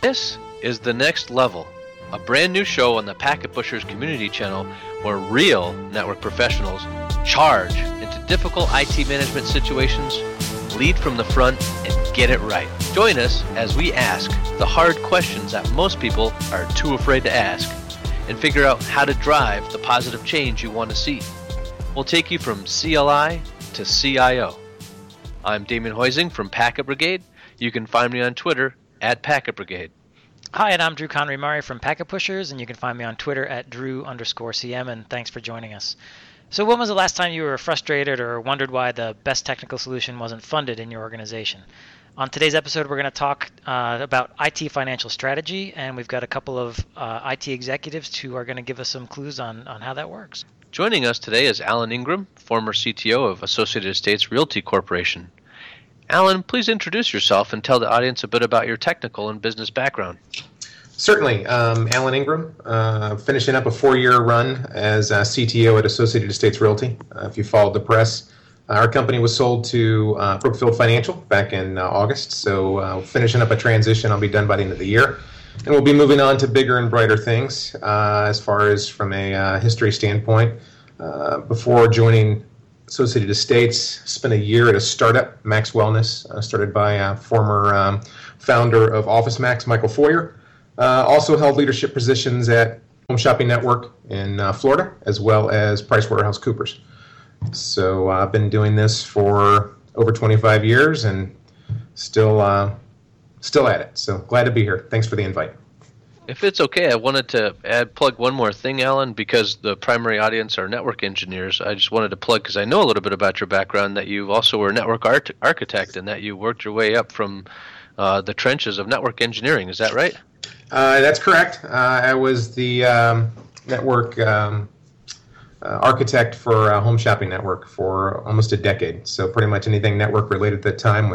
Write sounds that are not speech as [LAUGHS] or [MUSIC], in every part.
This is The Next Level, a brand new show on the Packet Pushers community channel where real network professionals charge into difficult IT management situations, lead from the front, and get it right. Join us as we ask the hard questions that most people are too afraid to ask and figure out how to drive the positive change you want to see. We'll take you from CLI to CIO. I'm Damien Hoising from Packet Brigade. You can find me on Twitter at Packet Brigade. Hi, and I'm Drew Conry Murray from Packet Pushers, and you can find me on Twitter at Drew underscore CM, and thanks for joining us. So, when was the last time you were frustrated or wondered why the best technical solution wasn't funded in your organization? On today's episode, we're going to talk uh, about IT financial strategy, and we've got a couple of uh, IT executives who are going to give us some clues on, on how that works. Joining us today is Alan Ingram, former CTO of Associated Estates Realty Corporation. Alan, please introduce yourself and tell the audience a bit about your technical and business background. Certainly. Um, Alan Ingram, uh, finishing up a four year run as CTO at Associated Estates Realty. Uh, if you followed the press, uh, our company was sold to uh, Brookfield Financial back in uh, August. So, finishing up a transition, I'll be done by the end of the year. And we'll be moving on to bigger and brighter things as far as from a history standpoint. before joining Associated Estates, spent a year at a startup, Max Wellness, uh, started by a former um, founder of Office Max, Michael Feuer. Uh, also held leadership positions at Home Shopping Network in uh, Florida, as well as PricewaterhouseCoopers. So uh, I've been doing this for over 25 years and still uh, still at it. So glad to be here. Thanks for the invite. If it's okay, I wanted to add plug one more thing, Alan, because the primary audience are network engineers. I just wanted to plug because I know a little bit about your background that you also were a network art- architect and that you worked your way up from uh, the trenches of network engineering. Is that right? Uh, that's correct. Uh, I was the um, network um, uh, architect for Home Shopping Network for almost a decade. So pretty much anything network related at the time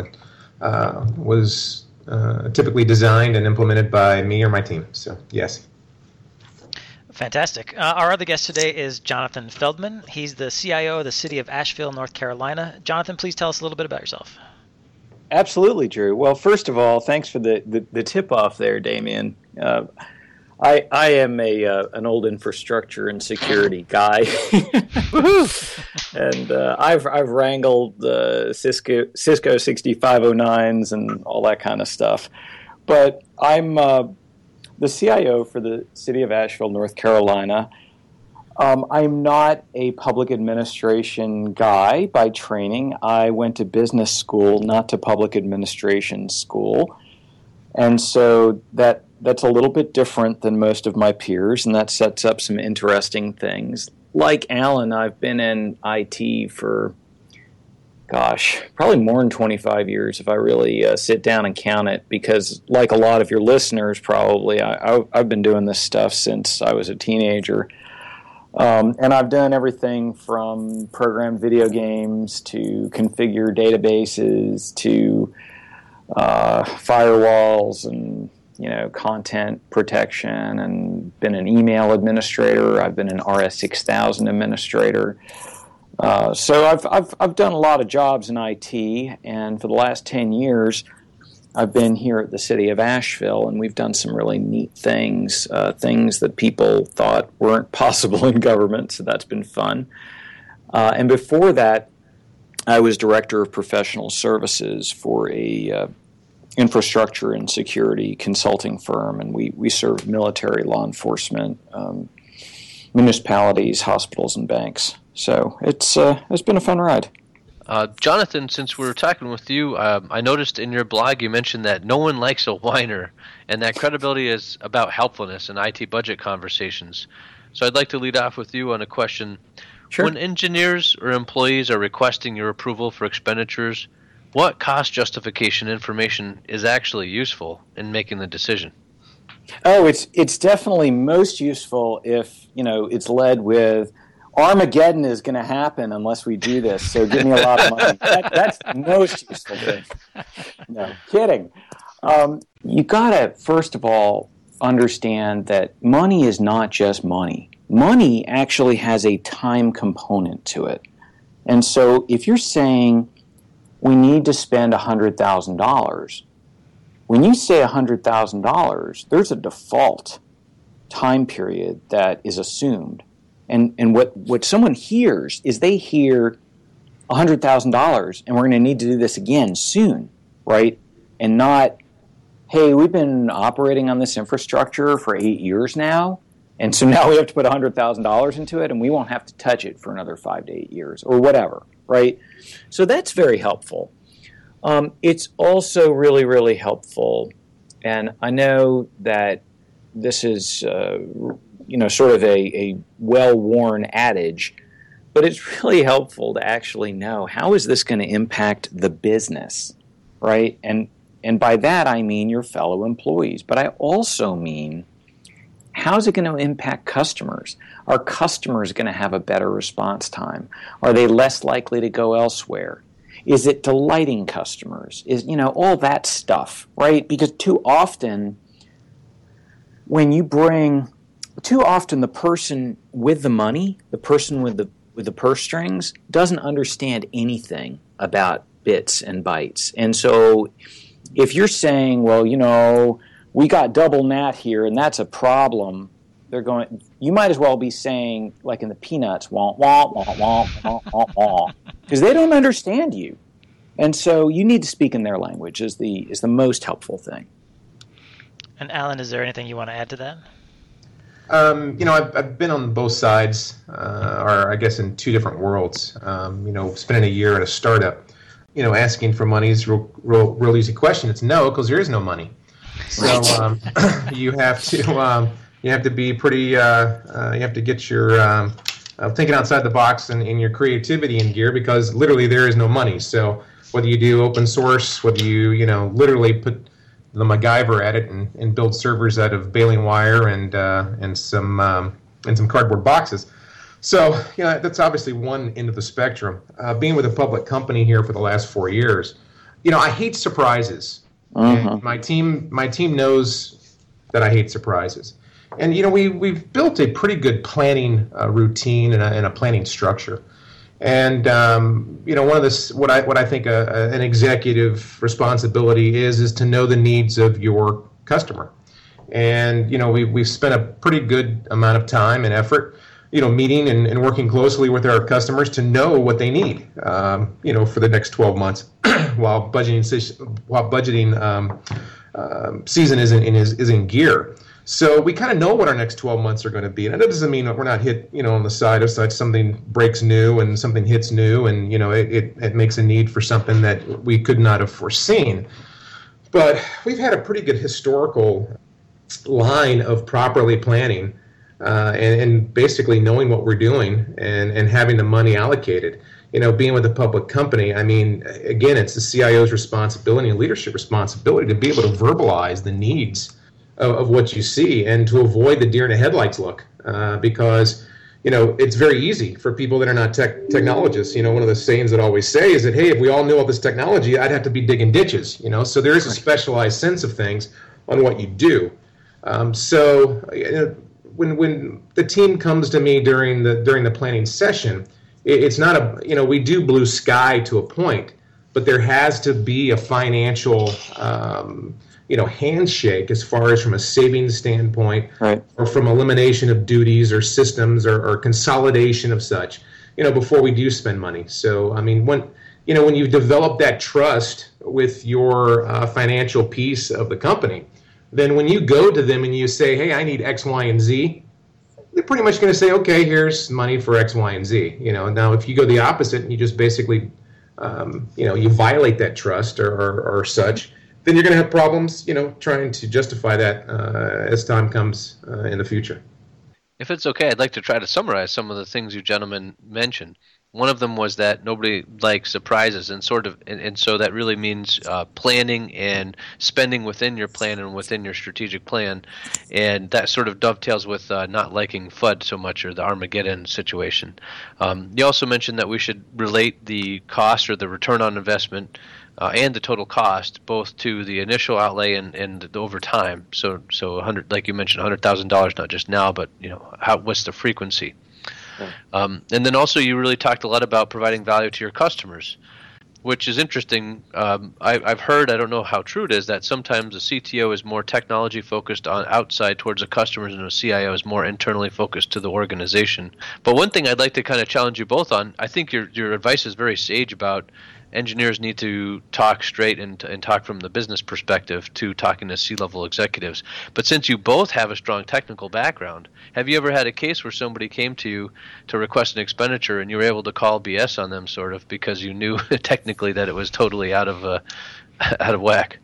uh, was uh, typically designed and implemented by me or my team. So, yes. Fantastic. Uh, our other guest today is Jonathan Feldman. He's the CIO of the city of Asheville, North Carolina. Jonathan, please tell us a little bit about yourself. Absolutely, Drew. Well, first of all, thanks for the, the, the tip off there, Damien. Uh, I I am a uh, an old infrastructure and security guy, [LAUGHS] [LAUGHS] and uh, I've I've wrangled the Cisco Cisco 6509s and all that kind of stuff. But I'm uh, the CIO for the city of Asheville, North Carolina. Um, I'm not a public administration guy by training. I went to business school, not to public administration school. And so that that's a little bit different than most of my peers, and that sets up some interesting things. Like Alan, I've been in IT for, gosh, probably more than 25 years if I really uh, sit down and count it, because like a lot of your listeners, probably, I, have been doing this stuff since I was a teenager. Um, and I've done everything from program video games to configure databases to uh, firewalls and you know content protection and been an email administrator. I've been an RS6000 administrator. Uh, so I've, I've I've done a lot of jobs in IT, and for the last ten years, I've been here at the city of Asheville, and we've done some really neat things, uh, things that people thought weren't [LAUGHS] possible in government. So that's been fun. Uh, and before that, I was director of professional services for a uh, infrastructure and security consulting firm, and we, we serve military, law enforcement, um, municipalities, hospitals, and banks. So it's uh, it's been a fun ride. Uh, Jonathan, since we were talking with you, um, I noticed in your blog you mentioned that no one likes a whiner, and that credibility is about helpfulness in IT budget conversations. So I'd like to lead off with you on a question. Sure. When engineers or employees are requesting your approval for expenditures, what cost justification information is actually useful in making the decision? Oh, it's it's definitely most useful if you know it's led with Armageddon is going to happen unless we do this. So give me a lot of money. That, that's most useful thing. No kidding. Um, you got to first of all understand that money is not just money. Money actually has a time component to it, and so if you're saying we need to spend $100,000. when you say $100,000, there's a default time period that is assumed. And, and what, what someone hears is they hear $100,000 and we're going to need to do this again soon, right? And not, hey, we've been operating on this infrastructure for eight years now. And so [LAUGHS] now we have to put $100,000 into it and we won't have to touch it for another five to eight years or whatever, right? So that's very helpful. Um, it's also really, really helpful. And I know that this is, uh, you know, sort of a, a well worn adage, but it's [LAUGHS] really helpful to actually know how is this going to impact the business, right? And and by that I mean your fellow employees, but I also mean how's it going to impact customers? Are customers going to have a better response time? Are they less likely to go elsewhere? Is it delighting customers? Is you know all that stuff, right? Because too often when you bring too often the person with the money, the person with the with the purse strings doesn't understand anything about bits and bytes. And so if you're saying, well, you know, we got double NAT here and that's a problem, they're going you might as well be saying like in the peanuts wah wah wah wah wah wah wah [LAUGHS] because they don't understand you and so you need to speak in their language is the is the most helpful thing and alan is there anything you want to add to that um, you know, I've, I've been on both sides, uh, or I guess in two different worlds. Um, you know, spending a year at a startup, you know, asking for money is a real, real, real easy question. It's no, because there is no money. So um, [COUGHS] you have to um, you have to be pretty. Uh, uh, you have to get your um, uh, thinking outside the box and, and your creativity in gear because literally there is no money. So whether you do open source, whether you you know literally put the MacGyver at it and, and build servers out of baling wire and uh, and some um, and some cardboard boxes. So you know that's obviously one end of the spectrum. Uh, being with a public company here for the last four years, you know I hate surprises. Uh-huh. My team my team knows that I hate surprises. And you know we we've built a pretty good planning uh, routine and a, and a planning structure. And um, you know, one of this, what I what I think a, a, an executive responsibility is, is to know the needs of your customer. And you know, we we've spent a pretty good amount of time and effort, you know, meeting and, and working closely with our customers to know what they need, um, you know, for the next 12 months, [CLEARS THROAT] while budgeting while budgeting um, uh, season is in, is, is in gear. So we kind of know what our next 12 months are going to be. And that doesn't mean that we're not hit, you know, on the side of such something breaks new and something hits new and, you know, it, it, it makes a need for something that we could not have foreseen. But we've had a pretty good historical line of properly planning uh, and, and basically knowing what we're doing and, and having the money allocated. You know, being with a public company, I mean, again, it's the CIO's responsibility and leadership responsibility to be able to verbalize the needs of, of what you see and to avoid the deer in the headlights look uh, because you know it's very easy for people that are not tech technologists. You know one of the sayings that I always say is that hey if we all knew all this technology i'd have to be digging ditches you know? So there is a specialized sense of things on what you do. Um, so you know, when when the team comes to me during the during the planning session it, it's not a you know we do blue sky to a point but there has to be a financial um, you know handshake as far as from a savings standpoint right. or from elimination of duties or systems or, or, consolidation of such you know before we do spend money so i mean when you know when you develop that trust with your uh, financial piece of the company then when you go to them and you say hey i need x y and z they're pretty much going to say okay here's money for x y and z you know now if you go the opposite and you just basically um, you know you violate that trust or, or, or such then you're going to have problems, you know, trying to justify that uh, as time comes uh, in the future. If it's okay, I'd like to try to summarize some of the things you gentlemen mentioned. One of them was that nobody likes surprises, and sort of, and, and so that really means uh, planning and spending within your plan and within your strategic plan, and that sort of dovetails with uh, not liking FUD so much or the Armageddon situation. Um, you also mentioned that we should relate the cost or the return on investment uh, and the total cost, both to the initial outlay and, and over time. So, so 100, like you mentioned, hundred thousand dollars, not just now, but you know, how what's the frequency? Um, and then also, you really talked a lot about providing value to your customers. which is interesting. Um, I, have heard, I don't know how true it is, that sometimes a CTO is more technology focused on outside towards the customers, and a CIO is more internally focused to the organization. But one thing I'd like to kind of challenge you both on, I think your your advice is very sage about engineers need to talk straight and, and talk from the business perspective to talking to C-level executives. But since you both have a strong technical background, have you ever had a case where somebody came to you to request an expenditure and you were able to call BS on them, sort of, because you knew [LAUGHS] technically that it was totally out of uh, [LAUGHS] out of whack?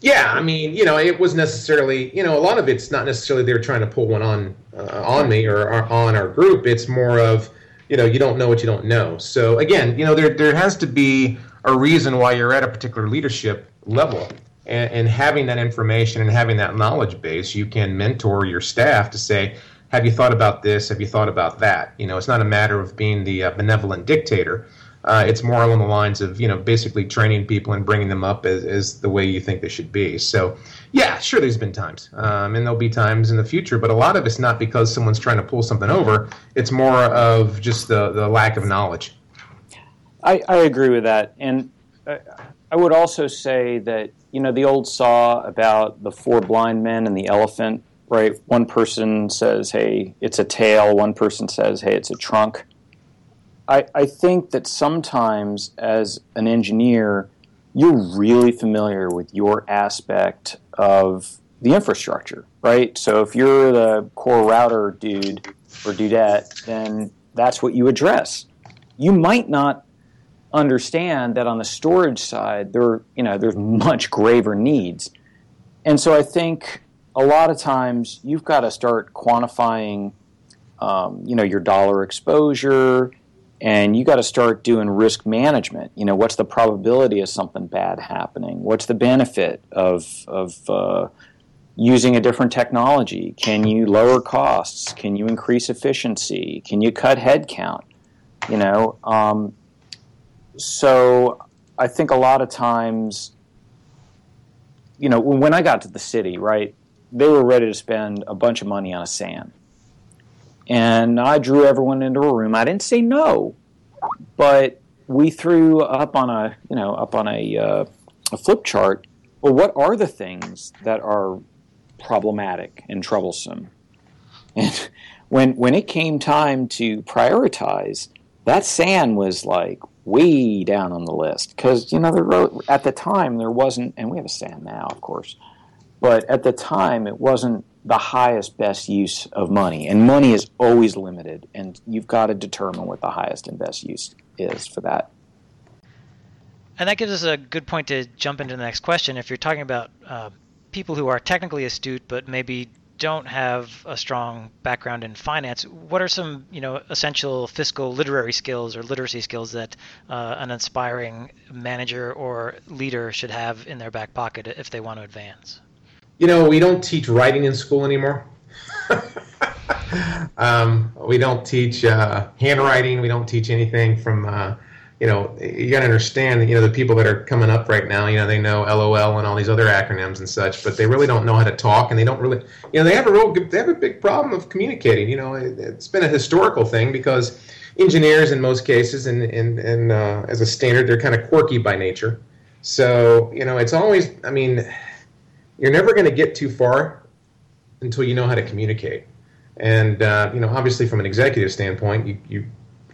Yeah, I mean, you know, it was necessarily, you know, a lot of it's not necessarily they were trying to pull one on uh, on me or, or on our group. It's more of you know you don't know what you don't know. So again, you know there there has to be a reason why you're at a particular leadership level. And, and having that information and having that knowledge base, you can mentor your staff to say, "Have you thought about this? Have you thought about that?" You know, it's not a matter of being the uh, benevolent dictator. Uh, it's more along the lines of you know basically training people and bringing them up as, as the way you think they should be. So yeah, sure, there's been times, um, and there'll be times in the future, but a lot of it's not because someone's trying to pull something over. It's more of just the the lack of knowledge. I, I agree with that, and uh, I would also say that you know the old saw about the four blind men and the elephant. Right, one person says, "Hey, it's a tail." One person says, "Hey, it's a trunk." I, I think that sometimes as an engineer, you're really familiar with your aspect of the infrastructure, right? So if you're the core router dude or dudette, then that's what you address. You might not understand that on the storage side there you know there's much graver needs. And so I think a lot of times you've got to start quantifying um, you know your dollar exposure, and you got to start doing risk management. You know, what's the probability of something bad happening? What's the benefit of of uh, using a different technology? Can you lower costs? Can you increase efficiency? Can you cut headcount? You know, um, so I think a lot of times, you know, when I got to the city, right, they were ready to spend a bunch of money on a SAN and I drew everyone into a room. I didn't say no, but we threw up on a you know up on a, uh, a flip chart. Well, what are the things that are problematic and troublesome? And [LAUGHS] when when it came time to prioritize, that SAN was like way down on the list because you know there at the time there wasn't, and we have a SAN now, of course, but at the time it wasn't the highest best use of money. And money is always limited and you've got to determine what the highest and best use is for that. And that gives us a good point to jump into the next question. If you're talking about uh, people who are technically astute but maybe don't have a strong background in finance what are some you know essential fiscal literary skills or literacy skills that uh, an aspiring manager or leader should have in their back pocket if they want to advance you know, we don't teach writing in school anymore. [LAUGHS] um, we don't teach uh, handwriting. We don't teach anything from, uh, you know, you got to understand that, you know, the people that are coming up right now, you know, they know LOL and all these other acronyms and such, but they really don't know how to talk and they don't really, you know, they have a real, they have a big problem of communicating. You know, it, has been a historical thing because engineers in most cases and, and, and uh, as a standard, they're kind of quirky by nature. So, you know, it's always, I mean, you're never going to get too far until you know how to communicate. And uh, you know, obviously, from an executive standpoint, you, you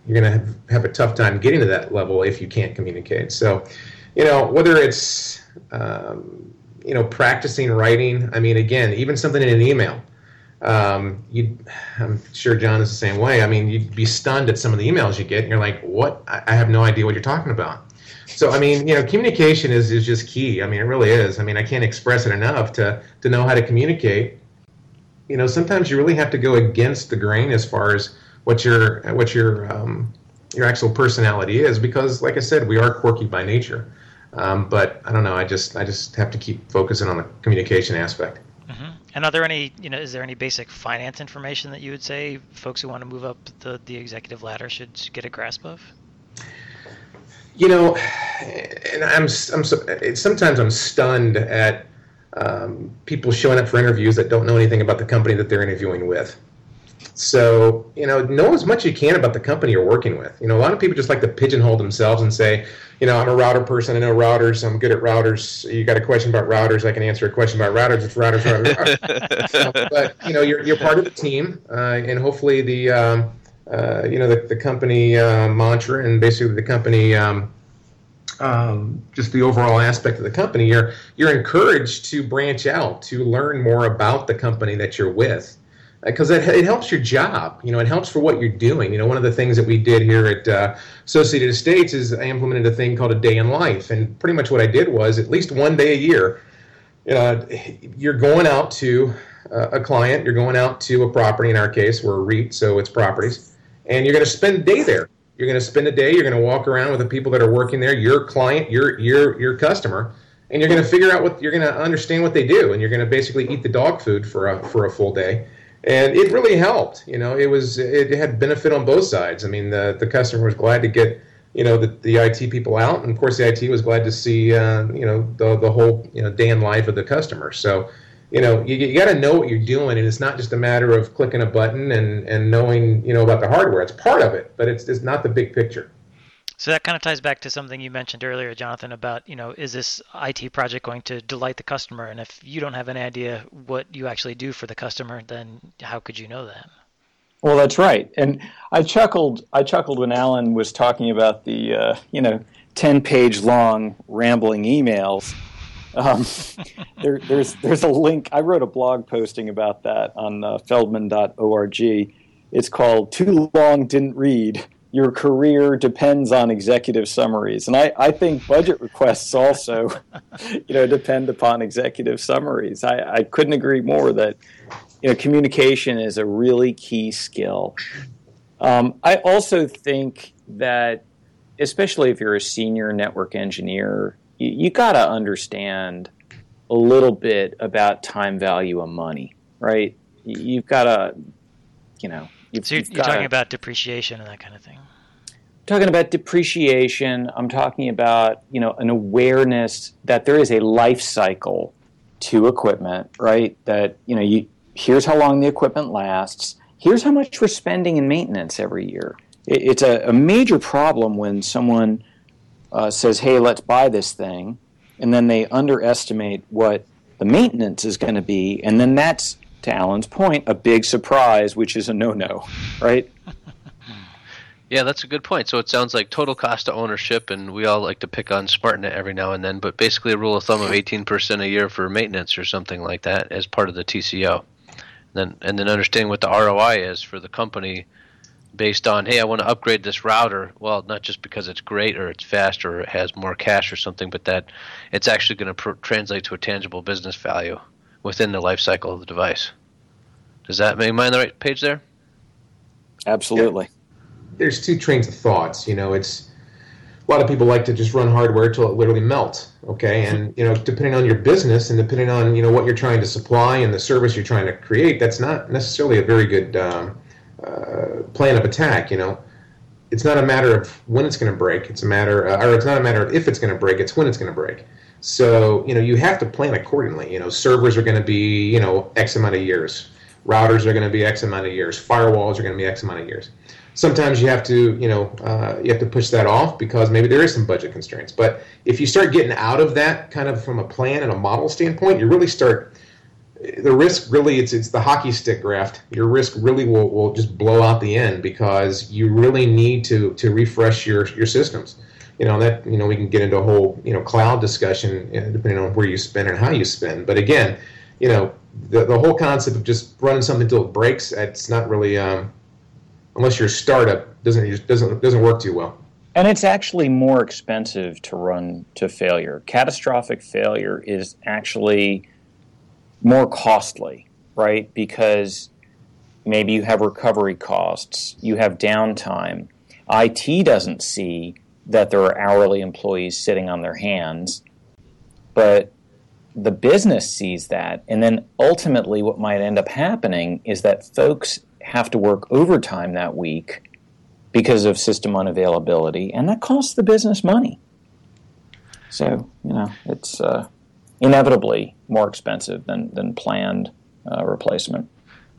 you're going to have, have a tough time getting to that level if you can't communicate. So, you know, whether it's um, you know practicing writing, I mean, again, even something in an email. Um, you, I'm sure John is the same way. I mean, you'd be stunned at some of the emails you get, and you're like, "What? I, I have no idea what you're talking about." So I mean, you know, communication is, is just key. I mean, it really is. I mean, I can't express it enough to to know how to communicate. You know, sometimes you really have to go against the grain as far as what your what your um, your actual personality is, because, like I said, we are quirky by nature. Um, but I don't know. I just I just have to keep focusing on the communication aspect. Mm-hmm. And are there any you know is there any basic finance information that you would say folks who want to move up the the executive ladder should get a grasp of? You know, and I'm, I'm sometimes I'm stunned at um, people showing up for interviews that don't know anything about the company that they're interviewing with. So, you know, know as much as you can about the company you're working with. You know, a lot of people just like to pigeonhole themselves and say, you know, I'm a router person. I know routers. I'm good at routers. You got a question about routers? I can answer a question about routers. It's routers, routers, routers. [LAUGHS] but you know, you're you're part of the team, uh, and hopefully the um, uh, you know the the company uh, mantra and basically the company. Um, um, just the overall aspect of the company, you're you're encouraged to branch out to learn more about the company that you're with, because it, it helps your job. You know, it helps for what you're doing. You know, one of the things that we did here at uh, Associated Estates is I implemented a thing called a day in life, and pretty much what I did was at least one day a year, uh, you're going out to uh, a client, you're going out to a property. In our case, we're a REIT, so it's properties, and you're going to spend a day there you're going to spend a day. You're going to walk around with the people that are working there, your client, your your your customer, and you're going to figure out what you're going to understand what they do, and you're going to basically eat the dog food for a for a full day. And it really helped. You know, it was it had benefit on both sides. I mean, the the customer was glad to get you know the, the IT people out, and of course the IT was glad to see uh, you know the the whole you know day in life of the customer. So you know, you, you got to know what you're doing, and it's not just a matter of clicking a button and, and knowing, you know, about the hardware. It's part of it, but it's, it's not the big picture. So that kind of ties back to something you mentioned earlier, Jonathan, about, you know, is this IT project going to delight the customer? And if you don't have an idea what you actually do for the customer, then how could you know that? Well, that's right. And I chuckled. I chuckled when Alan was talking about the, uh, you know, ten-page long rambling emails um, [LAUGHS] there, there's there's a link. I wrote a blog posting about that on uh, Feldman.org. It's called "Too Long Didn't Read." Your career depends on executive summaries, and I, I think budget requests also, [LAUGHS] you know, depend upon executive summaries. I, I couldn't agree more that you know communication is a really key skill. Um, I also think that, especially if you're a senior network engineer, you, you got to understand a little bit about time value of money, right? You've got to, you know. You've, so you're, you're talking about depreciation and that kind of thing. talking about depreciation. I'm talking about you know an awareness that there is a life cycle to equipment, right? That you know you here's how long the equipment lasts. Here's how much we're spending in maintenance every year. It, it's a, a major problem when someone uh, says, hey, let's buy this thing, and then they underestimate what the maintenance is going to be, and then that's, to Alan's point, a big surprise, which is a no no, right? [LAUGHS] Yeah, that's a good point. So it sounds like total cost of ownership, and we all like to pick on SmartNet every now and then, but basically a rule of thumb of 18% a year for maintenance or something like that as part of the TCO. And then, and then understanding what the ROI is for the company based on hey i want to upgrade this router. Well not just because it's great or it's fast or it has more cache or something but that it's actually going to pr- translate to a tangible business value within the life cycle of the device. Does that make mine the right page there? Absolutely. Yeah. there's two trains of thoughts you know it's a lot of people like to just run hardware till it literally melts okay? And you know depending on your business and depending on you know what you're trying to supply and the service you're trying to create that's not necessarily a very good um, uh, plan of attack. You know, it's not a matter of when it's going to break. It's a matter, uh, or it's not a matter of if it's going to break. It's when it's going to break. So you know, you have to plan accordingly. You know, servers are going to be you know X amount of years. Routers are going to be X amount of years. Firewalls are going to be X amount of years. Sometimes you have to, you know, uh, you have to push that off because maybe there is some budget constraints. But if you start getting out of that kind of from a plan and a model standpoint, you really start the risk really it's it's the hockey stick graft. Your risk really will, will just blow out the end because you really need to to refresh your your systems. You know that you know we can get into a whole you know cloud discussion depending on where you spend and how you spend. But again, you know the the whole concept of just running something until it breaks it's not really um, unless you're a startup doesn't doesn't doesn't work too well. And it's actually more expensive to run to failure. Catastrophic failure is actually more costly, right? Because maybe you have recovery costs, you have downtime. IT doesn't see that there are hourly employees sitting on their hands, but the business sees that. And then ultimately, what might end up happening is that folks have to work overtime that week because of system unavailability, and that costs the business money. So, you know, it's. Uh, inevitably more expensive than, than planned uh, replacement.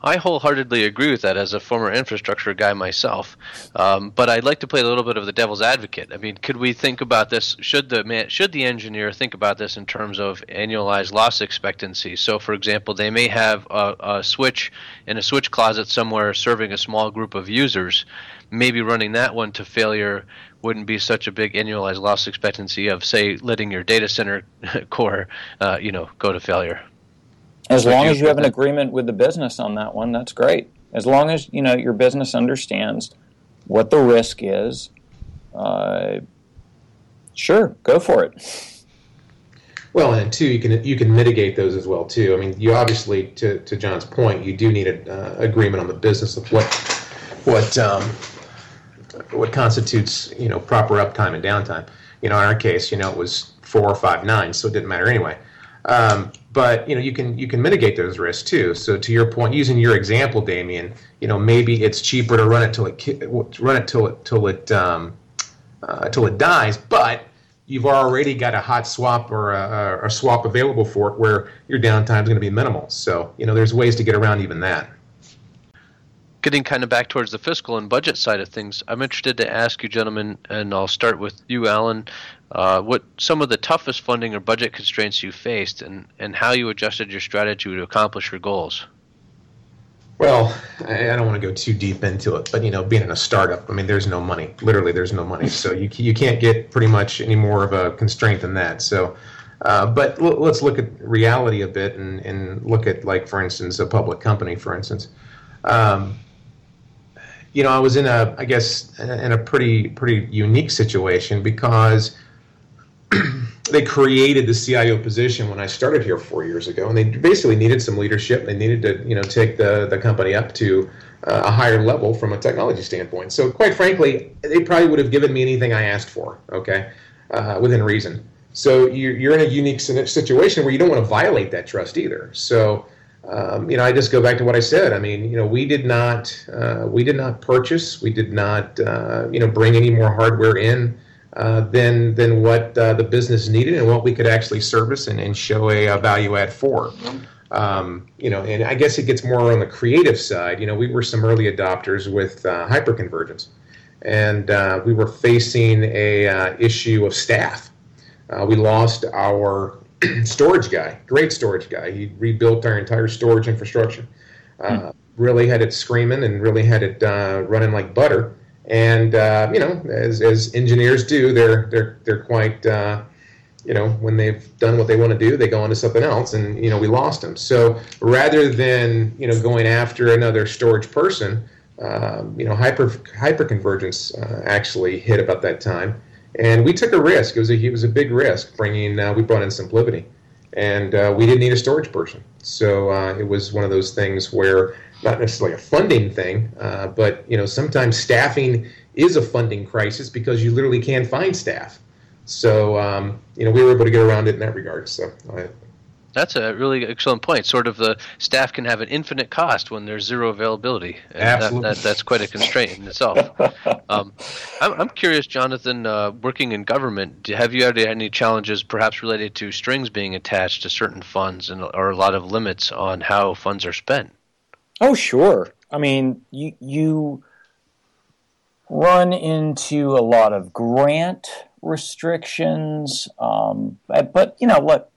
I wholeheartedly agree with that as a former infrastructure guy myself. Um, but I'd like to play a little bit of the devil's advocate. I mean, could we think about this? Should the man, should the engineer think about this in terms of annualized loss expectancy? So, for example, they may have a, a switch in a switch closet somewhere serving a small group of users. Maybe running that one to failure wouldn't be such a big annualized loss expectancy of, say, letting your data center [LAUGHS] core, uh, you know, go to failure. As long as you have an agreement with the business on that one, that's great. As long as you know your business understands what the risk is, uh, sure, go for it. Well, and two, you can you can mitigate those as well too. I mean, you obviously, to, to John's point, you do need an uh, agreement on the business of what what um, what constitutes you know proper uptime and downtime. You know, in our case, you know, it was four or five nines, so it didn't matter anyway. Um, but you know you can you can mitigate those risks too. So to your point, using your example, Damien, you know maybe it's cheaper to run it till it run it till it till it um, uh, till it dies, but you've already got a hot swap or a, a swap available for it where your downtime is going to be minimal. So you know there's ways to get around even that getting kind of back towards the fiscal and budget side of things, I'm interested to ask you, gentlemen, and I'll start with you, Alan, uh, what some of the toughest funding or budget constraints you faced, and, and how you adjusted your strategy to accomplish your goals. Well, I don't want to go too deep into it, but you know, being in a startup, I mean, there's no money. Literally, there's no money. So you you can't get pretty much any more of a constraint than that. So, uh, but l- let's look at reality a bit and, and look at like, for instance, a public company, for instance. Um, you know, I was in a, I guess, in a pretty pretty unique situation because [CLEARS THROAT] they created the CIO position when I started here four years ago, and they basically needed some leadership. They needed to, you know, take the the company up to uh, a higher level from a technology standpoint. So, quite frankly, they probably would have given me anything I asked for. Okay, uh, within reason. So you're, you're in a unique situation where you don't want to violate that trust either. So um, you know, I just go back to what I said. I mean, you know, we did not uh, we did not purchase, we did not uh, you know bring any more hardware in uh, than than what uh, the business needed and what we could actually service and, and show a, a value add for. Um, you know, and I guess it gets more on the creative side. You know, we were some early adopters with uh, hyperconvergence, and uh, we were facing a issue of staff. we lost our [CLEARS THROAT] storage guy, great storage guy. He rebuilt our entire storage infrastructure. Uh, mm. Really had it screaming and really had it uh, running like butter. And uh, you know, as, as engineers do, they're they're they're quite uh, you know when they've done what they want to do, they go on to something else. And you know, we lost him. So rather than you know going after another storage person, um, you know, hyper hyperconvergence uh, actually hit about that time and we took a risk. It was a it was a big risk bringing. Uh, we brought in SimpliVity, and uh, we didn't need a storage person. So uh, it was one of those things where not necessarily a funding thing, uh, but you know sometimes staffing is a funding crisis because you literally can't find staff. So um, you know we were able to get around it in that regard. So that's a really excellent point. Sort of the staff can have an infinite cost when there's zero availability. And Absolutely. That, that, that's quite a constraint in itself. [LAUGHS] um, I'm, I'm, curious, Jonathan, uh, working in government, have you had any challenges perhaps related to strings being attached to certain funds and, or a lot of limits on how funds are spent? Oh, sure. I mean, you, you run into a lot of grant restrictions. Um, but, you know, look,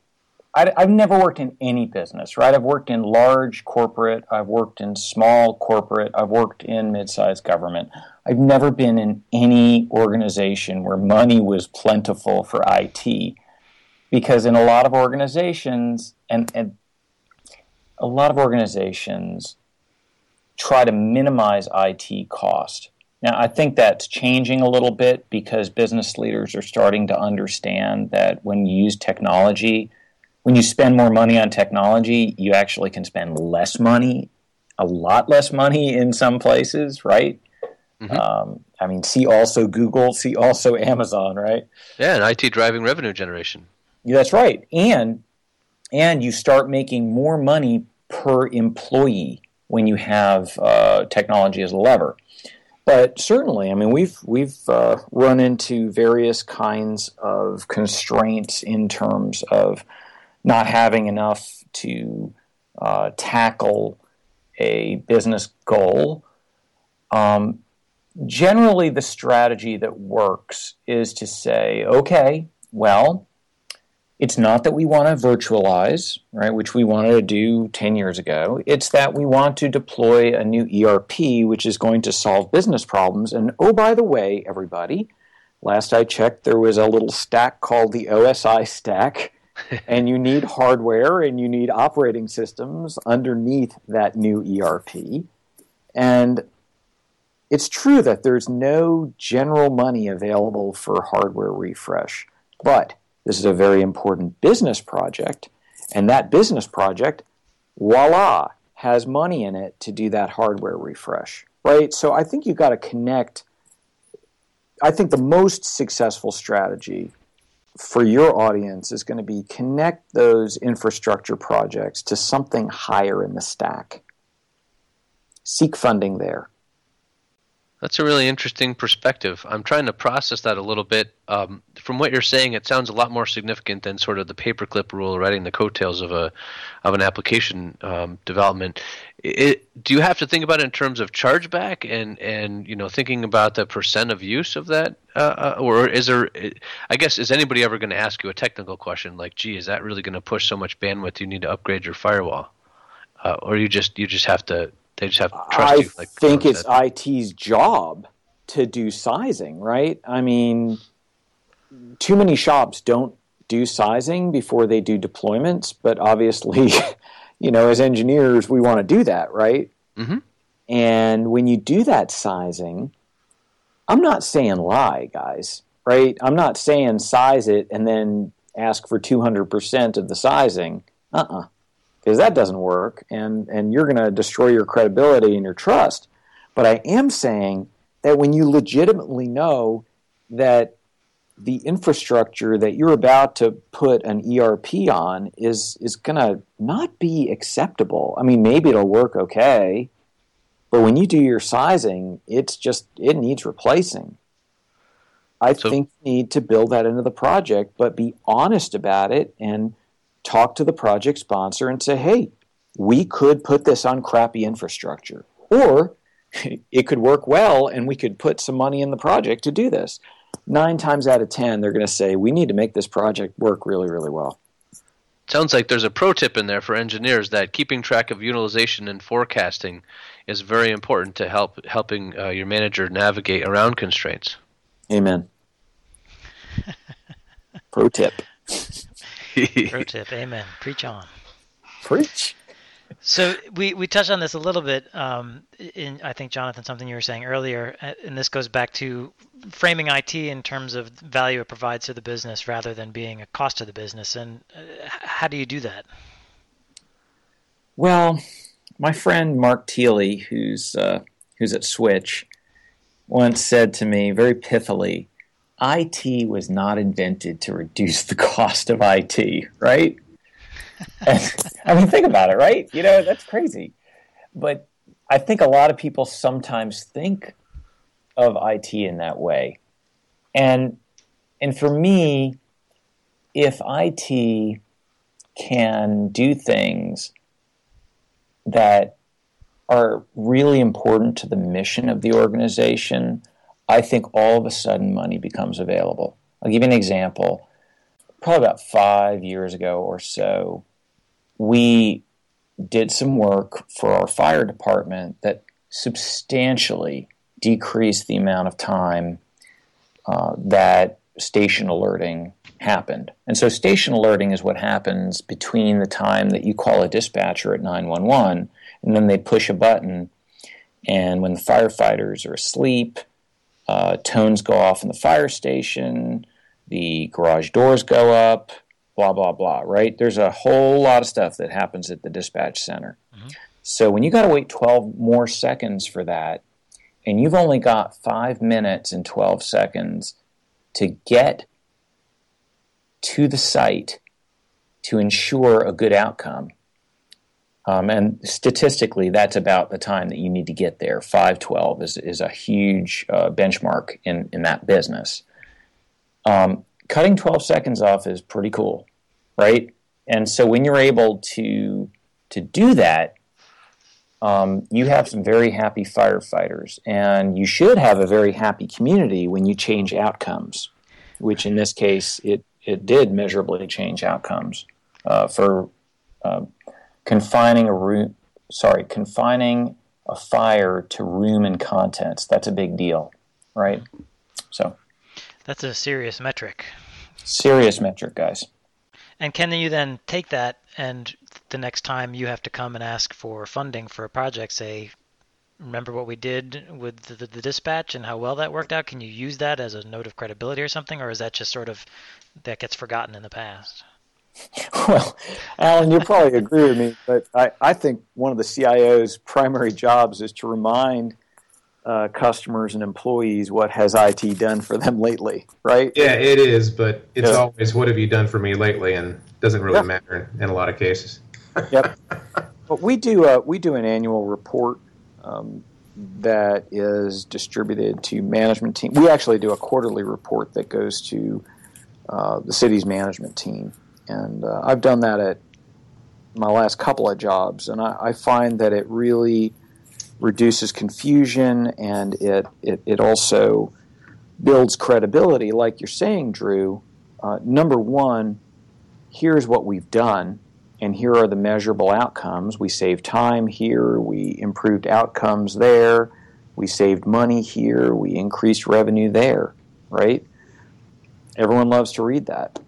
I, have never worked in any business, right? I've worked in large corporate, I've worked in small corporate, I've worked in mid-sized government. I've never been in any organization where money was plentiful for IT, because in a lot of organizations, and, and a lot of organizations try to minimize IT cost. Now, I think that's changing a little bit because business leaders are starting to understand that when you use technology when you spend more money on technology, you actually can spend less money, a lot less money in some places, right? Mm-hmm. Um, I mean, see also Google, see also [LAUGHS] Amazon, right? Yeah, and IT driving revenue generation. Yeah, that's right, and and you start making more money per employee when you have uh, technology as a lever. But certainly, I mean, we've we've uh, run into various kinds of constraints in terms of not having enough to uh, tackle a business goal, um, generally the strategy that works is to say, okay, well, it's not that we want to virtualize, right, which we wanted to do 10 years ago. It's that we want to deploy a new ERP, which is going to solve business problems. And oh, by the way, everybody, last I checked, there was a little stack called the OSI stack. [LAUGHS] and you need hardware and you need operating systems underneath that new ERP. And it's true that there's no general money available for hardware refresh, but this is a very important business project, and that business project, voila, has money in it to do that hardware refresh, right? So I think you've got to connect. I think the most successful strategy for your audience is going to be connect those infrastructure projects to something higher in the stack. Seek funding there. That's a really interesting perspective. I'm trying to process that a little bit. Um, from what you're saying, it sounds a lot more significant than sort of the paperclip rule, riding the coattails of a of an application um, development. It, do you have to think about it in terms of chargeback and and you know thinking about the percent of use of that, uh, uh or is there? I guess is anybody ever going to ask you a technical question like, "Gee, is that really going to push so much bandwidth you need to upgrade your firewall?" Uh, or you just you just have to they just have to trust I you. Like think it's said. IT's job to do sizing, right? I mean, too many shops don't do sizing before they do deployments, but obviously, [LAUGHS] you know, as engineers, we want to do that, right? Mm-hmm. And when you do that sizing, I'm not saying lie, guys, right? I'm not saying size it and then ask for 200% of the sizing. Uh uh-uh. uh because that doesn't work and, and you're going to destroy your credibility and your trust. But I am saying that when you legitimately know that the infrastructure that you're about to put an ERP on is is going to not be acceptable. I mean, maybe it'll work okay, but when you do your sizing, it's just it needs replacing. I so, think you need to build that into the project, but be honest about it and talk to the project sponsor and say, hey, we could put this on crappy infrastructure. Or [LAUGHS] it could work well and we could put some money in the project to do this. Nine times out of ten, they're going to say, we need to make this project work really, really well. Sounds like there's a pro tip in there for engineers that keeping track of utilization and forecasting is very important to help helping uh, your manager navigate around constraints. Amen. [LAUGHS] pro tip. Pro tip, amen. Preach on. Preach. So we, we touched on this a little bit um, in I think Jonathan something you were saying earlier, uh, and this goes back to framing IT in terms of value it provides to the business rather than being a cost to the business. And uh, how do you do that? Well, my friend Mark Thiele, who's uh, who's at Switch, once said to me very pithily, IT was not invented to reduce the [LAUGHS] cost of IT, right? [LAUGHS] I mean, think about it, right? You know, that's crazy. But I think a lot of people sometimes think of IT in that way. And and for me, if IT can do things that are really important to the mission of the organization, I think all of a sudden money becomes available. I'll give you an example. Probably about five years ago or so, we did some work for our fire department that substantially decreased the amount of time uh, that station alerting happened. And so, station alerting is what happens between the time that you call a dispatcher at 911 and then they push a button. And when the firefighters are asleep, uh, tones go off in the fire station, the garage doors go up, blah, blah, blah, right? There's a whole lot of stuff that happens at the dispatch center. Mm-hmm. So when you got to wait 12 more seconds for that, and you've only got five minutes and 12 seconds to get to the site to ensure a good outcome, um, and statistically, that's about the time that you need to get there. 512 is, is a huge uh, benchmark in, in that business. Um, cutting 12 seconds off is pretty cool, right? And so when you're able to, to do that, um, you have some very happy firefighters, and you should have a very happy community when you change outcomes, which in this case it it did measurably change outcomes uh, for uh, confining a room. Sorry, confining a fire to room and contents. That's a big deal, right? So that's a serious metric. Serious metric, guys. And can you then take that and the next time you have to come and ask for funding for a project, say, remember what we did with the, the, dispatch and how well that worked out? Can you use that as a note of credibility or something, or is that just sort of that gets forgotten in the past? [LAUGHS] Well, Alan, you probably agree with me, but I, I think one of the CIO's primary jobs is to remind uh, customers and employees what has IT done for them lately, right? Yeah, it is, but it's yeah. always what have you done for me lately, and doesn't really yeah. matter in, in a lot of cases. yep. [LAUGHS] But we do a, we do an annual report um, that is distributed to management team. We actually do a quarterly report that goes to uh, the city's management team, and uh, I've done that at my last couple of jobs, and I, I find that it really reduces confusion and it, it, it also builds credibility. Like you're saying, Drew, uh, number one, here's what we've done, and here are the measurable outcomes. We saved time here, we improved outcomes there, we saved money here, we increased revenue there, right? Everyone loves to read that.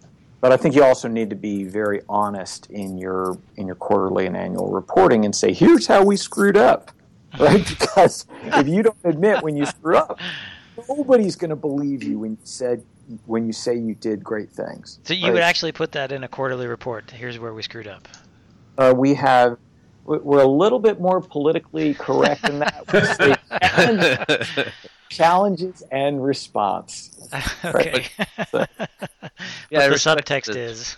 But I think you also need to be very honest in your in your quarterly and annual reporting and say, here's how we screwed up [LAUGHS] right? Because if you don't admit when you [LAUGHS] screw up, nobody's going to believe you when you said when you say you did great things. So you right? would actually put that in a quarterly report. Here's where we screwed up. Uh, we have we're a little bit more politically correct than that. [LAUGHS] challenges and response. okay. So, yeah, the subtext is.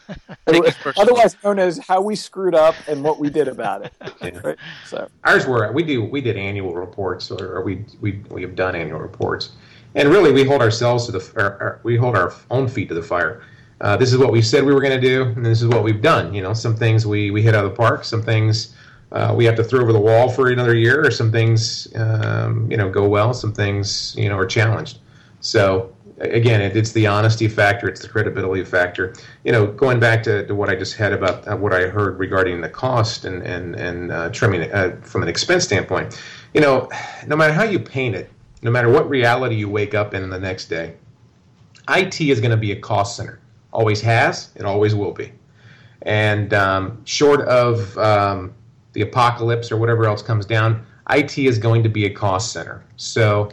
otherwise known as how we screwed up and what we did about it. [LAUGHS] Yeah. Right? So ours were we do we did annual reports or, or, we we we have done annual reports, and really we hold ourselves to the or, or we hold our own feet to the fire. Uh, this is what we said we were going to do, and this is what we've done. You know, some things we we hit out of the park, some things uh, we have to throw over the wall for another year, or some things um, you know go well, some things you know are challenged. So again, it, it's the honesty factor, it's the credibility factor. You know, going back to, to what I just had about uh, what I heard regarding the cost and and and uh, trimming uh, from an expense standpoint. You know, no matter how you paint it, no matter what reality you wake up in the next day, IT is going to be a cost center. Always has, it always will be. And um, short of um, the apocalypse or whatever else comes down, IT is going to be a cost center. So,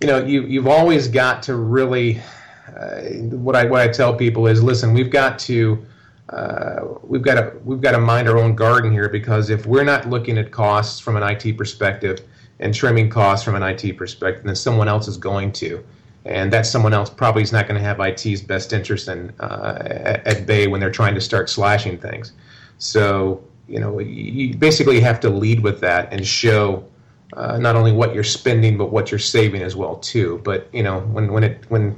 you know, you you've always got to really uh, what I what I tell people is, listen, we've got to uh, we've got to we've got to mind our own garden here because if we're not looking at costs from an IT perspective and trimming costs from an IT perspective, then someone else is going to. And that someone else probably is not going to have IT's best interest in, uh, at, at bay when they're trying to start slashing things. So you know, you basically have to lead with that and show uh, not only what you're spending but what you're saving as well too. But you know, when when it when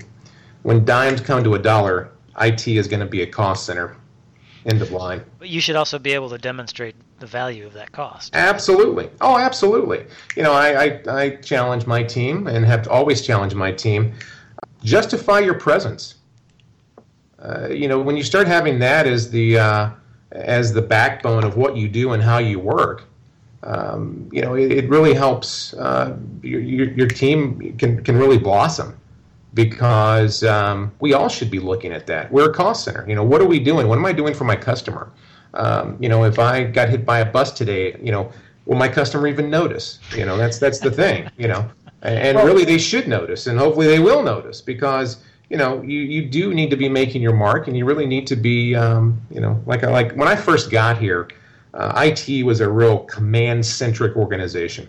when dimes come to a dollar, IT is going to be a cost center. End of line. But you should also be able to demonstrate the value of that cost. Absolutely. Oh, absolutely. You know, I I, I challenge my team and have always challenged my team. Justify your presence. Uh, you know, when you start having that as the uh, as the backbone of what you do and how you work, um, you know, it, it really helps uh, your, your, your, team can, can really blossom because um, we all should be looking at that. We're a cost center. You know, what are we doing? What am I doing for my customer? Um, you know, if I got hit by a bus today, you know, will my customer even notice? You know, that's that's the thing. You know, and, and really they should notice, and hopefully they will notice because you know, you, you do need to be making your mark, and you really need to be, um, you know, like like when I first got here, uh, IT was a real command centric organization.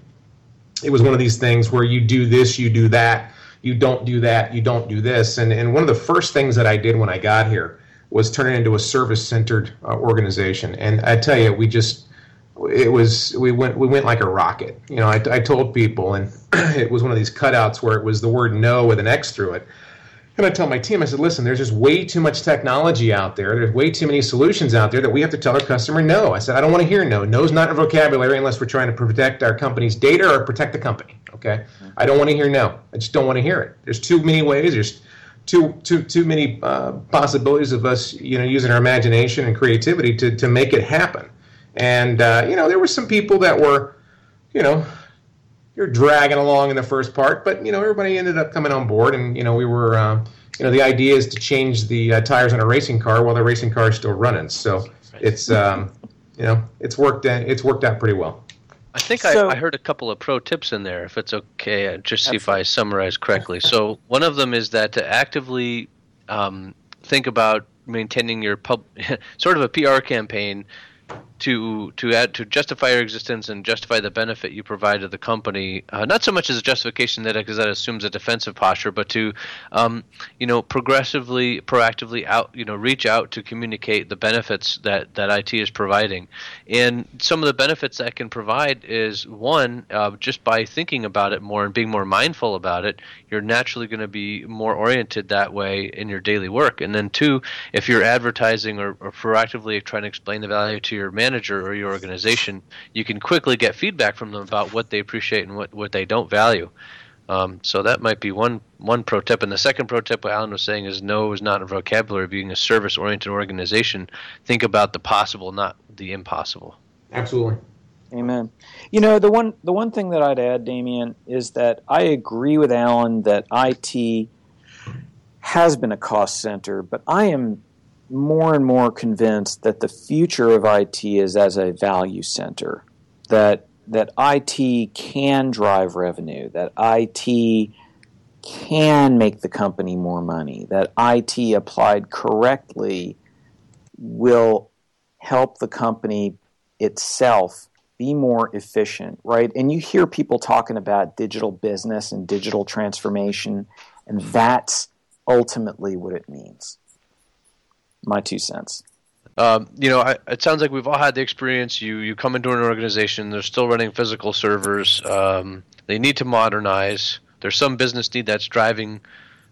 It was one of these things where you do this, you do that, you don't do that, you don't do this, and and one of the first things that I did when I got here was turn it into a service centered uh, organization, and I tell you, we just it was we went we went like a rocket. You know, I, I told people, and [CLEARS THROAT] it was one of these cutouts where it was the word no with an X through it And I tell my team, I said, listen, there's just way too much technology out there. There's way too many solutions out there that we have to tell our customer no. I said, I don't want to hear no. No is not a vocabulary unless we're trying to protect our company's data or protect the company. Okay? I don't want to hear no. I just don't want to hear it. There's too many ways. There's too too too many uh, possibilities of us, you know, using our imagination and creativity to to make it happen. And uh, you know, there were some people that were, you know, you're dragging along in the first part, but you know everybody ended up coming on board, and you know we were, uh, you know, the idea is to change the uh, tires on a racing car while the racing car is still running. So it's, um, you know, it's worked. It's worked out pretty well. I think so, I, I, heard a couple of pro tips in there. If it's okay, uh, just see if I summarize correctly. So one of them is that to actively um, think about maintaining your pub, [LAUGHS] sort of a PR campaign to to add to justify your existence and justify the benefit you provide to the company. Uh, not so much as a justification that because that assumes a defensive posture, but to um, you know progressively, proactively out you know reach out to communicate the benefits that that IT is providing. And some of the benefits that can provide is one uh, just by thinking about it more and being more mindful about it, you're naturally going to be more oriented that way in your daily work. And then two, if you're advertising or, or proactively trying to explain the value to your manager or your organization, you can quickly get feedback from them about what they appreciate and what, what they don't value. Um, so that might be one one pro tip. And the second pro tip, what Alan was saying, is no is not a vocabulary. Being a service oriented organization, think about the possible, not the impossible. Absolutely. Amen. You know the one the one thing that I'd add, Damien, is that I agree with Alan that IT has been a cost center, but I am more and more convinced that the future of IT is as a value center. That that IT can drive revenue, that IT can make the company more money, that IT applied correctly will help the company itself be more efficient, right? And you hear people talking about digital business and digital transformation, and that's ultimately what it means my two cents. Um, you know, I, it sounds like we've all had the experience. You you come into an organization, they're still running physical servers. Um, they need to modernize. There's some business need that's driving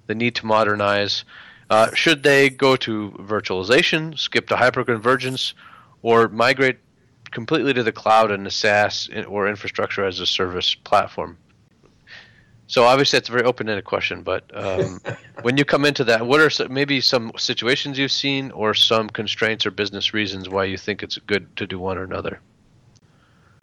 the need to modernize. Uh, should they go to virtualization, skip to hyperconvergence, or migrate completely to the cloud and the SaaS or infrastructure as a service platform? So obviously, it's a very open-ended question. But um, [LAUGHS] when you come into that, what are some, maybe some situations you've seen, or some constraints or business reasons why you think it's good to do one or another?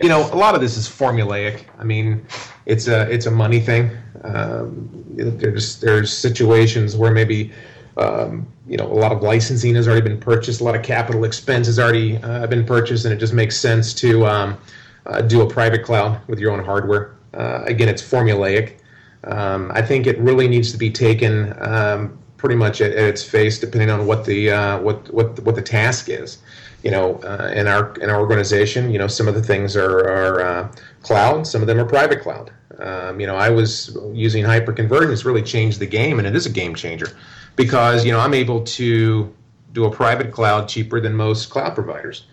You know, a lot of this is formulaic. I mean, it's a it's a money thing. Um, there's there's situations where maybe um, you know a lot of licensing has already been purchased, a lot of capital expense has already uh, been purchased, and it just makes sense to um, uh, do a private cloud with your own hardware. Uh, again, it's formulaic. Um, I think it really needs to be taken um, pretty much at, at, its face, depending on what the uh, what what what the task is. You know, uh, in our in our organization, you know, some of the things are, are uh, cloud, some of them are private cloud. Um, you know, I was using hyperconvergence really changed the game, and it is a game changer because you know I'm able to do a private cloud cheaper than most cloud providers.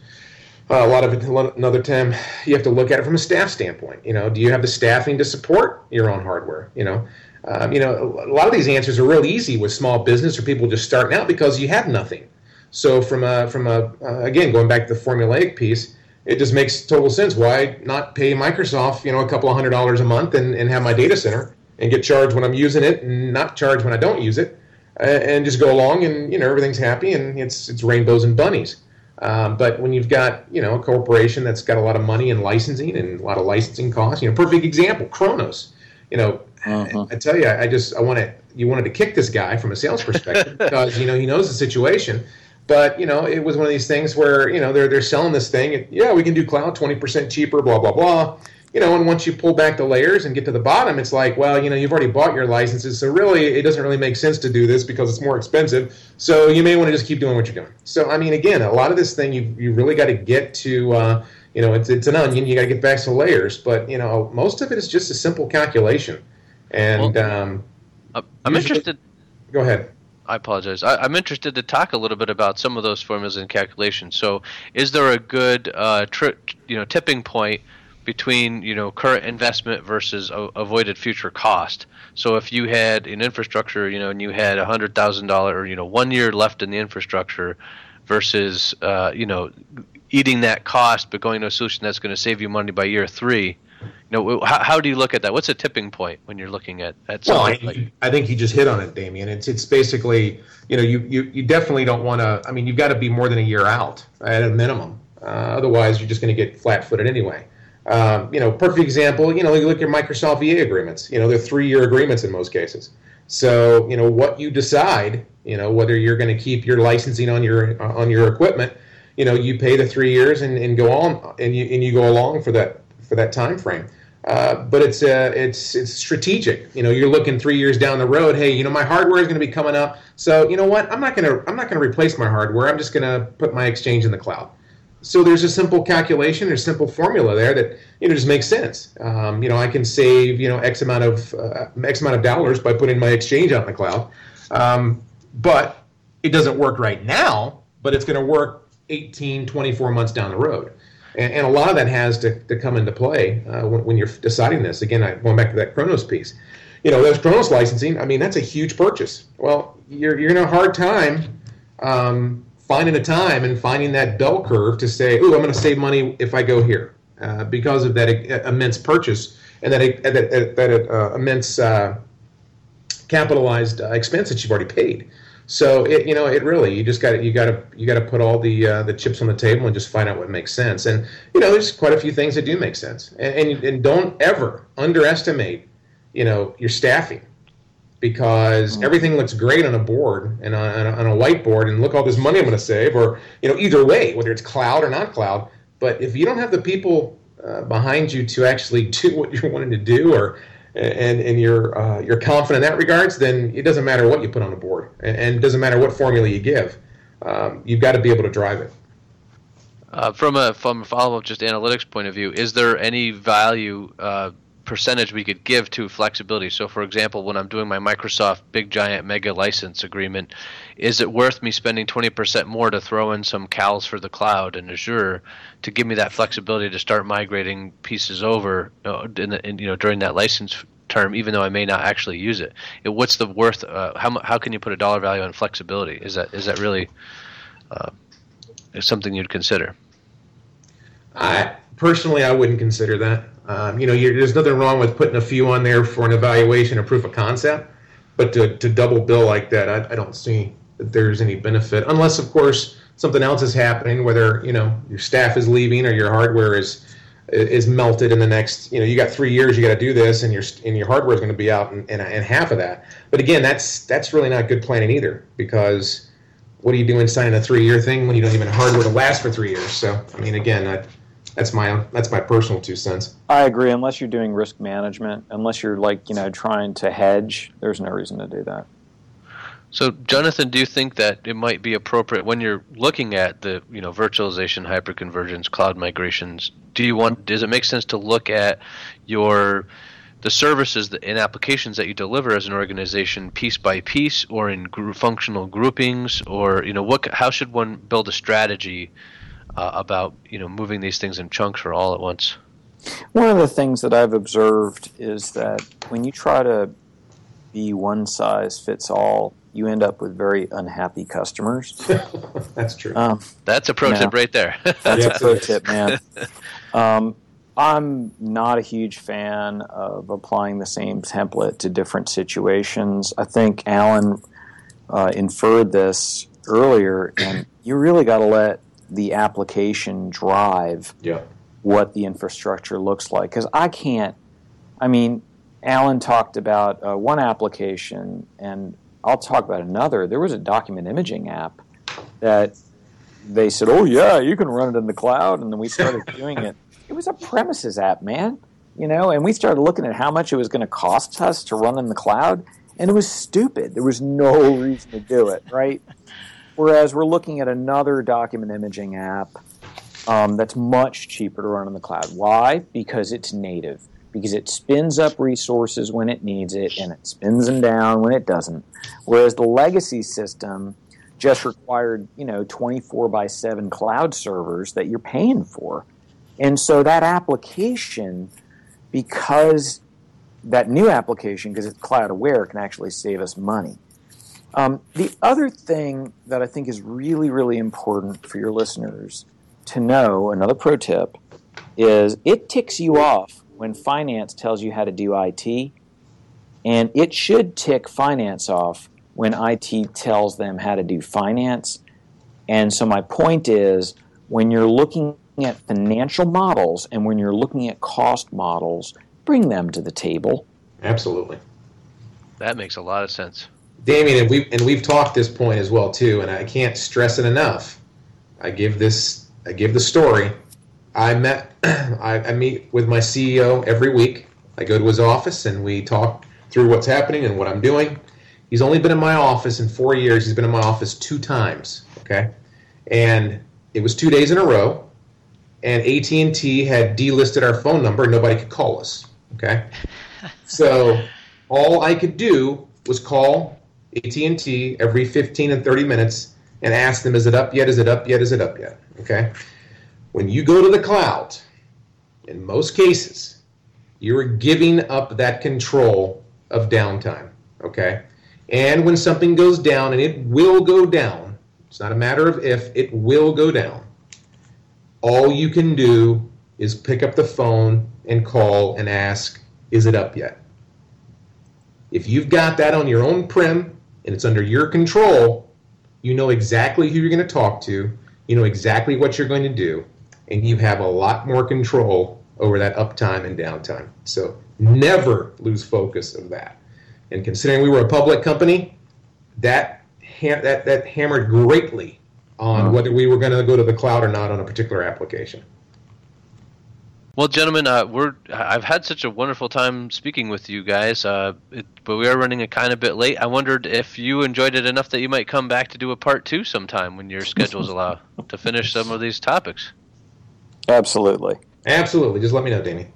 Uh, a lot of another time, you have to look at it from a staff standpoint. You know, do you have the staffing to support your own hardware? You know, um, you know, a lot of these answers are real easy with small business or people just starting out because you have nothing. So from a from a uh, again going back to the formulaic piece, it just makes total sense. Why not pay Microsoft, you know, a couple of hundred dollars a month and, and have my data center and get charged when I'm using it and not charged when I don't use it, and just go along and you know everything's happy and it's it's rainbows and bunnies. Um, but when you've got you know a corporation that's got a lot of money in licensing and a lot of licensing costs, you know, perfect example, Kronos. You know, uh-huh. I, I, tell you, I, I just I want to you wanted to kick this guy from a sales perspective [LAUGHS] because you know he knows the situation. But you know, it was one of these things where you know they're they're selling this thing. Yeah, we can do cloud twenty percent cheaper, blah blah blah you know, and once you pull back the layers and get to the bottom, it's like, well, you know, you've already bought your licenses, so really it doesn't really make sense to do this because it's more expensive. So you may want to just keep doing what you're doing. So I mean, again, a lot of this thing you you really got to get to, uh, you know, it's it's an onion. You got to get back to layers, but you know, most of it is just a simple calculation. And well, um, I'm usually, interested. Go ahead. I apologize. I, am interested to talk a little bit about some of those formulas and calculations. So, is there a good, uh, tri- you know, tipping point between you know current investment versus a- avoided future cost. So if you had an infrastructure, you know, and you had a hundred thousand dollar or you know one year left in the infrastructure versus uh, you know eating that cost but going to a solution that's going to save you money by year three. You know, how, how do you look at that? What's a tipping point when you're looking at at Well, I, like? I think you just hit on it, Damien. It's it's basically you know you you, you definitely don't want to. I mean, you've got to be more than a year out at a minimum. Uh, otherwise, you're just going to get flat-footed anyway. Um, you know, perfect example. You know, you look at Microsoft EA agreements. You know, they're three-year agreements in most cases. So you know what you decide. You know whether you're going to keep your licensing on your on your equipment. You know, you pay the three years and, and go on and you and you go along for that for that time frame. Uh, but it's uh, it's it's strategic. You know, you're looking three years down the road. Hey, you know, my hardware is going to be coming up. So you know what? I'm not to I'm not going to replace my hardware. I'm just going to put my exchange in the cloud. So there's a simple calculation, there's a simple formula there that you know just makes sense. Um, you know, I can save you know x amount of uh, x amount of dollars by putting my exchange out in the cloud. Um, but it doesn't work right now. But it's going to work 18, 24 months down the road. And, and a lot of that has to, to come into play uh, when, when, you're deciding this. Again, I, going back to that Kronos piece. You know, those Kronos licensing, I mean, that's a huge purchase. Well, you're, you're in a hard time um, finding a time and finding that bell curve to say, oh, I'm going to save money if I go here uh, because of that uh, immense purchase and that, that, that uh, immense uh, capitalized uh, expense that you've already paid. So it, you know, it really you just got you got to you got to put all the uh, the chips on the table and just find out what makes sense. And you know, there's quite a few things that do make sense. And and, and don't ever underestimate, you know, your staffing because mm-hmm. everything looks great on a board and on, on a whiteboard and look all this money I'm going to save or you know either way whether it's cloud or not cloud. But if you don't have the people uh, behind you to actually do [LAUGHS] what you're wanting to do or and and you're uh, you're confident in that regards, then it doesn't matter what you put on the board, and, and it doesn't matter what formula you give. Um, you've got to be able to drive it. Uh, from a from a follow up, just analytics point of view, is there any value uh, percentage we could give to flexibility? So, for example, when I'm doing my Microsoft Big Giant Mega License agreement, is it worth me spending 20% more to throw in some CALs for the cloud and Azure to give me that flexibility to start migrating pieces over in, the, in, you know during that license term, even though I may not actually use it? it what's the worth? Uh, how how can you put a dollar value on flexibility? Is that is that really uh, something you'd consider? I personally, I wouldn't consider that. Um, you know, there's nothing wrong with putting a few on there for an evaluation or proof of concept, but to, to double bill like that, I, I don't see that there's any benefit, unless, of course, something else is happening, whether you know your staff is leaving or your hardware is is melted in the next. You know, you got three years, you got to do this, and your and your hardware is going to be out in, half of that. But again, that's that's really not good planning either, because what are you doing signing a three year thing when you don't even have hardware to last for three years? So, I mean, again, I, that's my that's my personal two cents. I agree. Unless you're doing risk management, unless you're like you know trying to hedge, there's no reason to do that. So, Jonathan, do you think that it might be appropriate when you're looking at the you know virtualization, hyperconvergence, cloud migrations? Do you want does it make sense to look at your the services and applications that you deliver as an organization piece by piece or in group, functional groupings or you know what how should one build a strategy uh, about you know moving these things in chunks or all at once? One of the things that i've observed is that when you try to be one size fits all you end up with very unhappy customers. [LAUGHS] That's true. Um, that's a pro tip right there. That's a [LAUGHS] pro tip man. Um, I'm not a huge fan of applying the same template to different situations. I think Alan uh, inferred this earlier, and you really got to let the application drive yeah. what the infrastructure looks like. Because I can't, I mean, Alan talked about uh, one application, and I'll talk about another. There was a document imaging app that they said, "Oh yeah, you can run it in the cloud," and then we started [LAUGHS] doing it it was a premises app, man. You know, and we started looking at how much it was going to cost us to run in the cloud, and it was stupid. There was no reason to do it, right? Whereas we're looking at another document imaging app um, that's much cheaper to run in the cloud. Why? Because it's native. Because it spins up resources when it needs it, and it spins them down when it doesn't. Whereas the legacy system just required, you know, 24 by 7 cloud servers that you're paying for And so that application, because that new application, because it's cloud aware, can actually save us money. Um, the other thing that I think is really, really important for your listeners to know, another pro tip, is it ticks you off when finance tells you how to do IT, and it should tick finance off when IT tells them how to do finance. And so, my point is when you're looking at financial models and when you're looking at cost models, bring them to the table. Absolutely. That makes a lot of sense. Damien, and we and we've talked this point as well too, and I can't stress it enough. I give this I give the story. I met [CLEARS THROAT] I, I meet with my CEO every week. I go to his office and we talk through what's happening and what I'm doing. He's only been in my office in four years. He's been in my office two times. Okay, and it was two days in a row. And AT and T had delisted our phone number. and Nobody could call us. Okay, [LAUGHS] so all I could do was call AT&T every 15 and 30 minutes and ask them, is it up yet? Is it up yet? Is it up yet? Okay. When you go to the cloud, in most cases, you're giving up that control of downtime. Okay. And when something goes down, and it will go down, it's not a matter of if, it will go down. All you can do is pick up the phone and call and ask, is it up yet? If you've got that on your own prem and it's under your control, you know exactly who you're going to talk to, you know exactly what you're going to do, and you have a lot more control over that uptime and downtime. So never lose focus of that. And considering we were a public company, that ha- that that hammered greatly on whether we were going to go to the cloud or not on a particular application. Well, gentlemen, uh, we're I've had such a wonderful time speaking with you guys, uh, it, but we are running a kind of bit late. I wondered if you enjoyed it enough that you might come back to do a part two sometime when your schedules [LAUGHS] allow to finish some of these topics. Absolutely. Absolutely. Just let me know, Damien.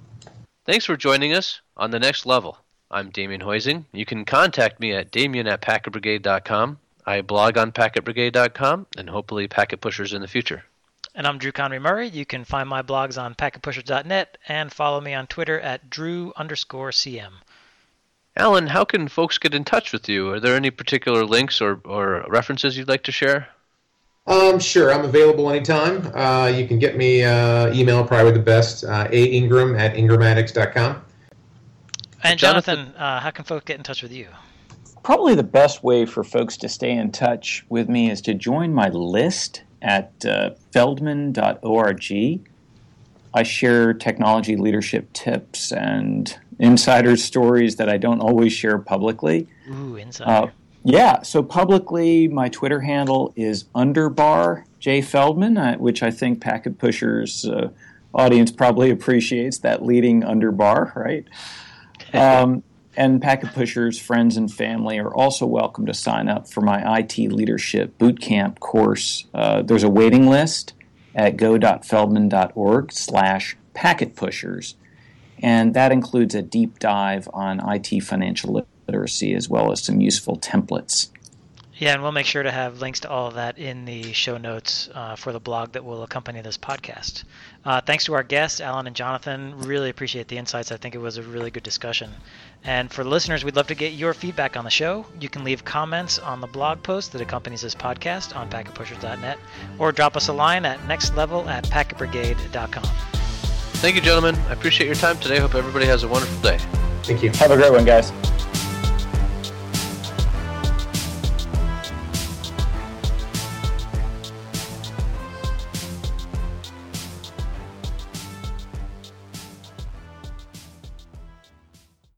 Thanks for joining us on the next level. I'm Damien Hoising. You can contact me at damien at packetbrigade.com. I blog on packetbrigade.com and hopefully packet pushers in the future. And I'm Drew Conry Murray. You can find my blogs on packetpushers.net and follow me on Twitter at Drew underscore CM. Alan, how can folks get in touch with you? Are there any particular links or, or references you'd like to share? Um, sure, I'm available anytime. Uh, you can get me uh, email, probably the best, uh, a ingram at ingramatics.com. And Jonathan- Jonathan, uh, how can folks get in touch with you? Probably the best way for folks to stay in touch with me is to join my list at uh, feldman.org. I share technology leadership tips and insider stories that I don't always share publicly. Ooh, inside. Uh, yeah, so publicly, my Twitter handle is underbar J Feldman, uh, which I think Packet Pushers uh, audience probably appreciates that leading underbar, right? [LAUGHS] Um, and Packet Pushers friends and family are also welcome to sign up for my IT Leadership Bootcamp course. Uh, there's a waiting list at go.feldman.org slash packet pushers, and that includes a deep dive on IT financial literacy as well as some useful templates. Yeah, and we'll make sure to have links to all of that in the show notes uh, for the blog that will accompany this podcast. Uh, thanks to our guests, Alan and Jonathan. Really appreciate the insights. I think it was a really good discussion. And for listeners, we'd love to get your feedback on the show. You can leave comments on the blog post that accompanies this podcast on packetpushers.net or drop us a line at nextlevel at packetbrigade.com. Thank you, gentlemen. I appreciate your time today. Hope everybody has a wonderful day. Thank you. Have a great one, guys.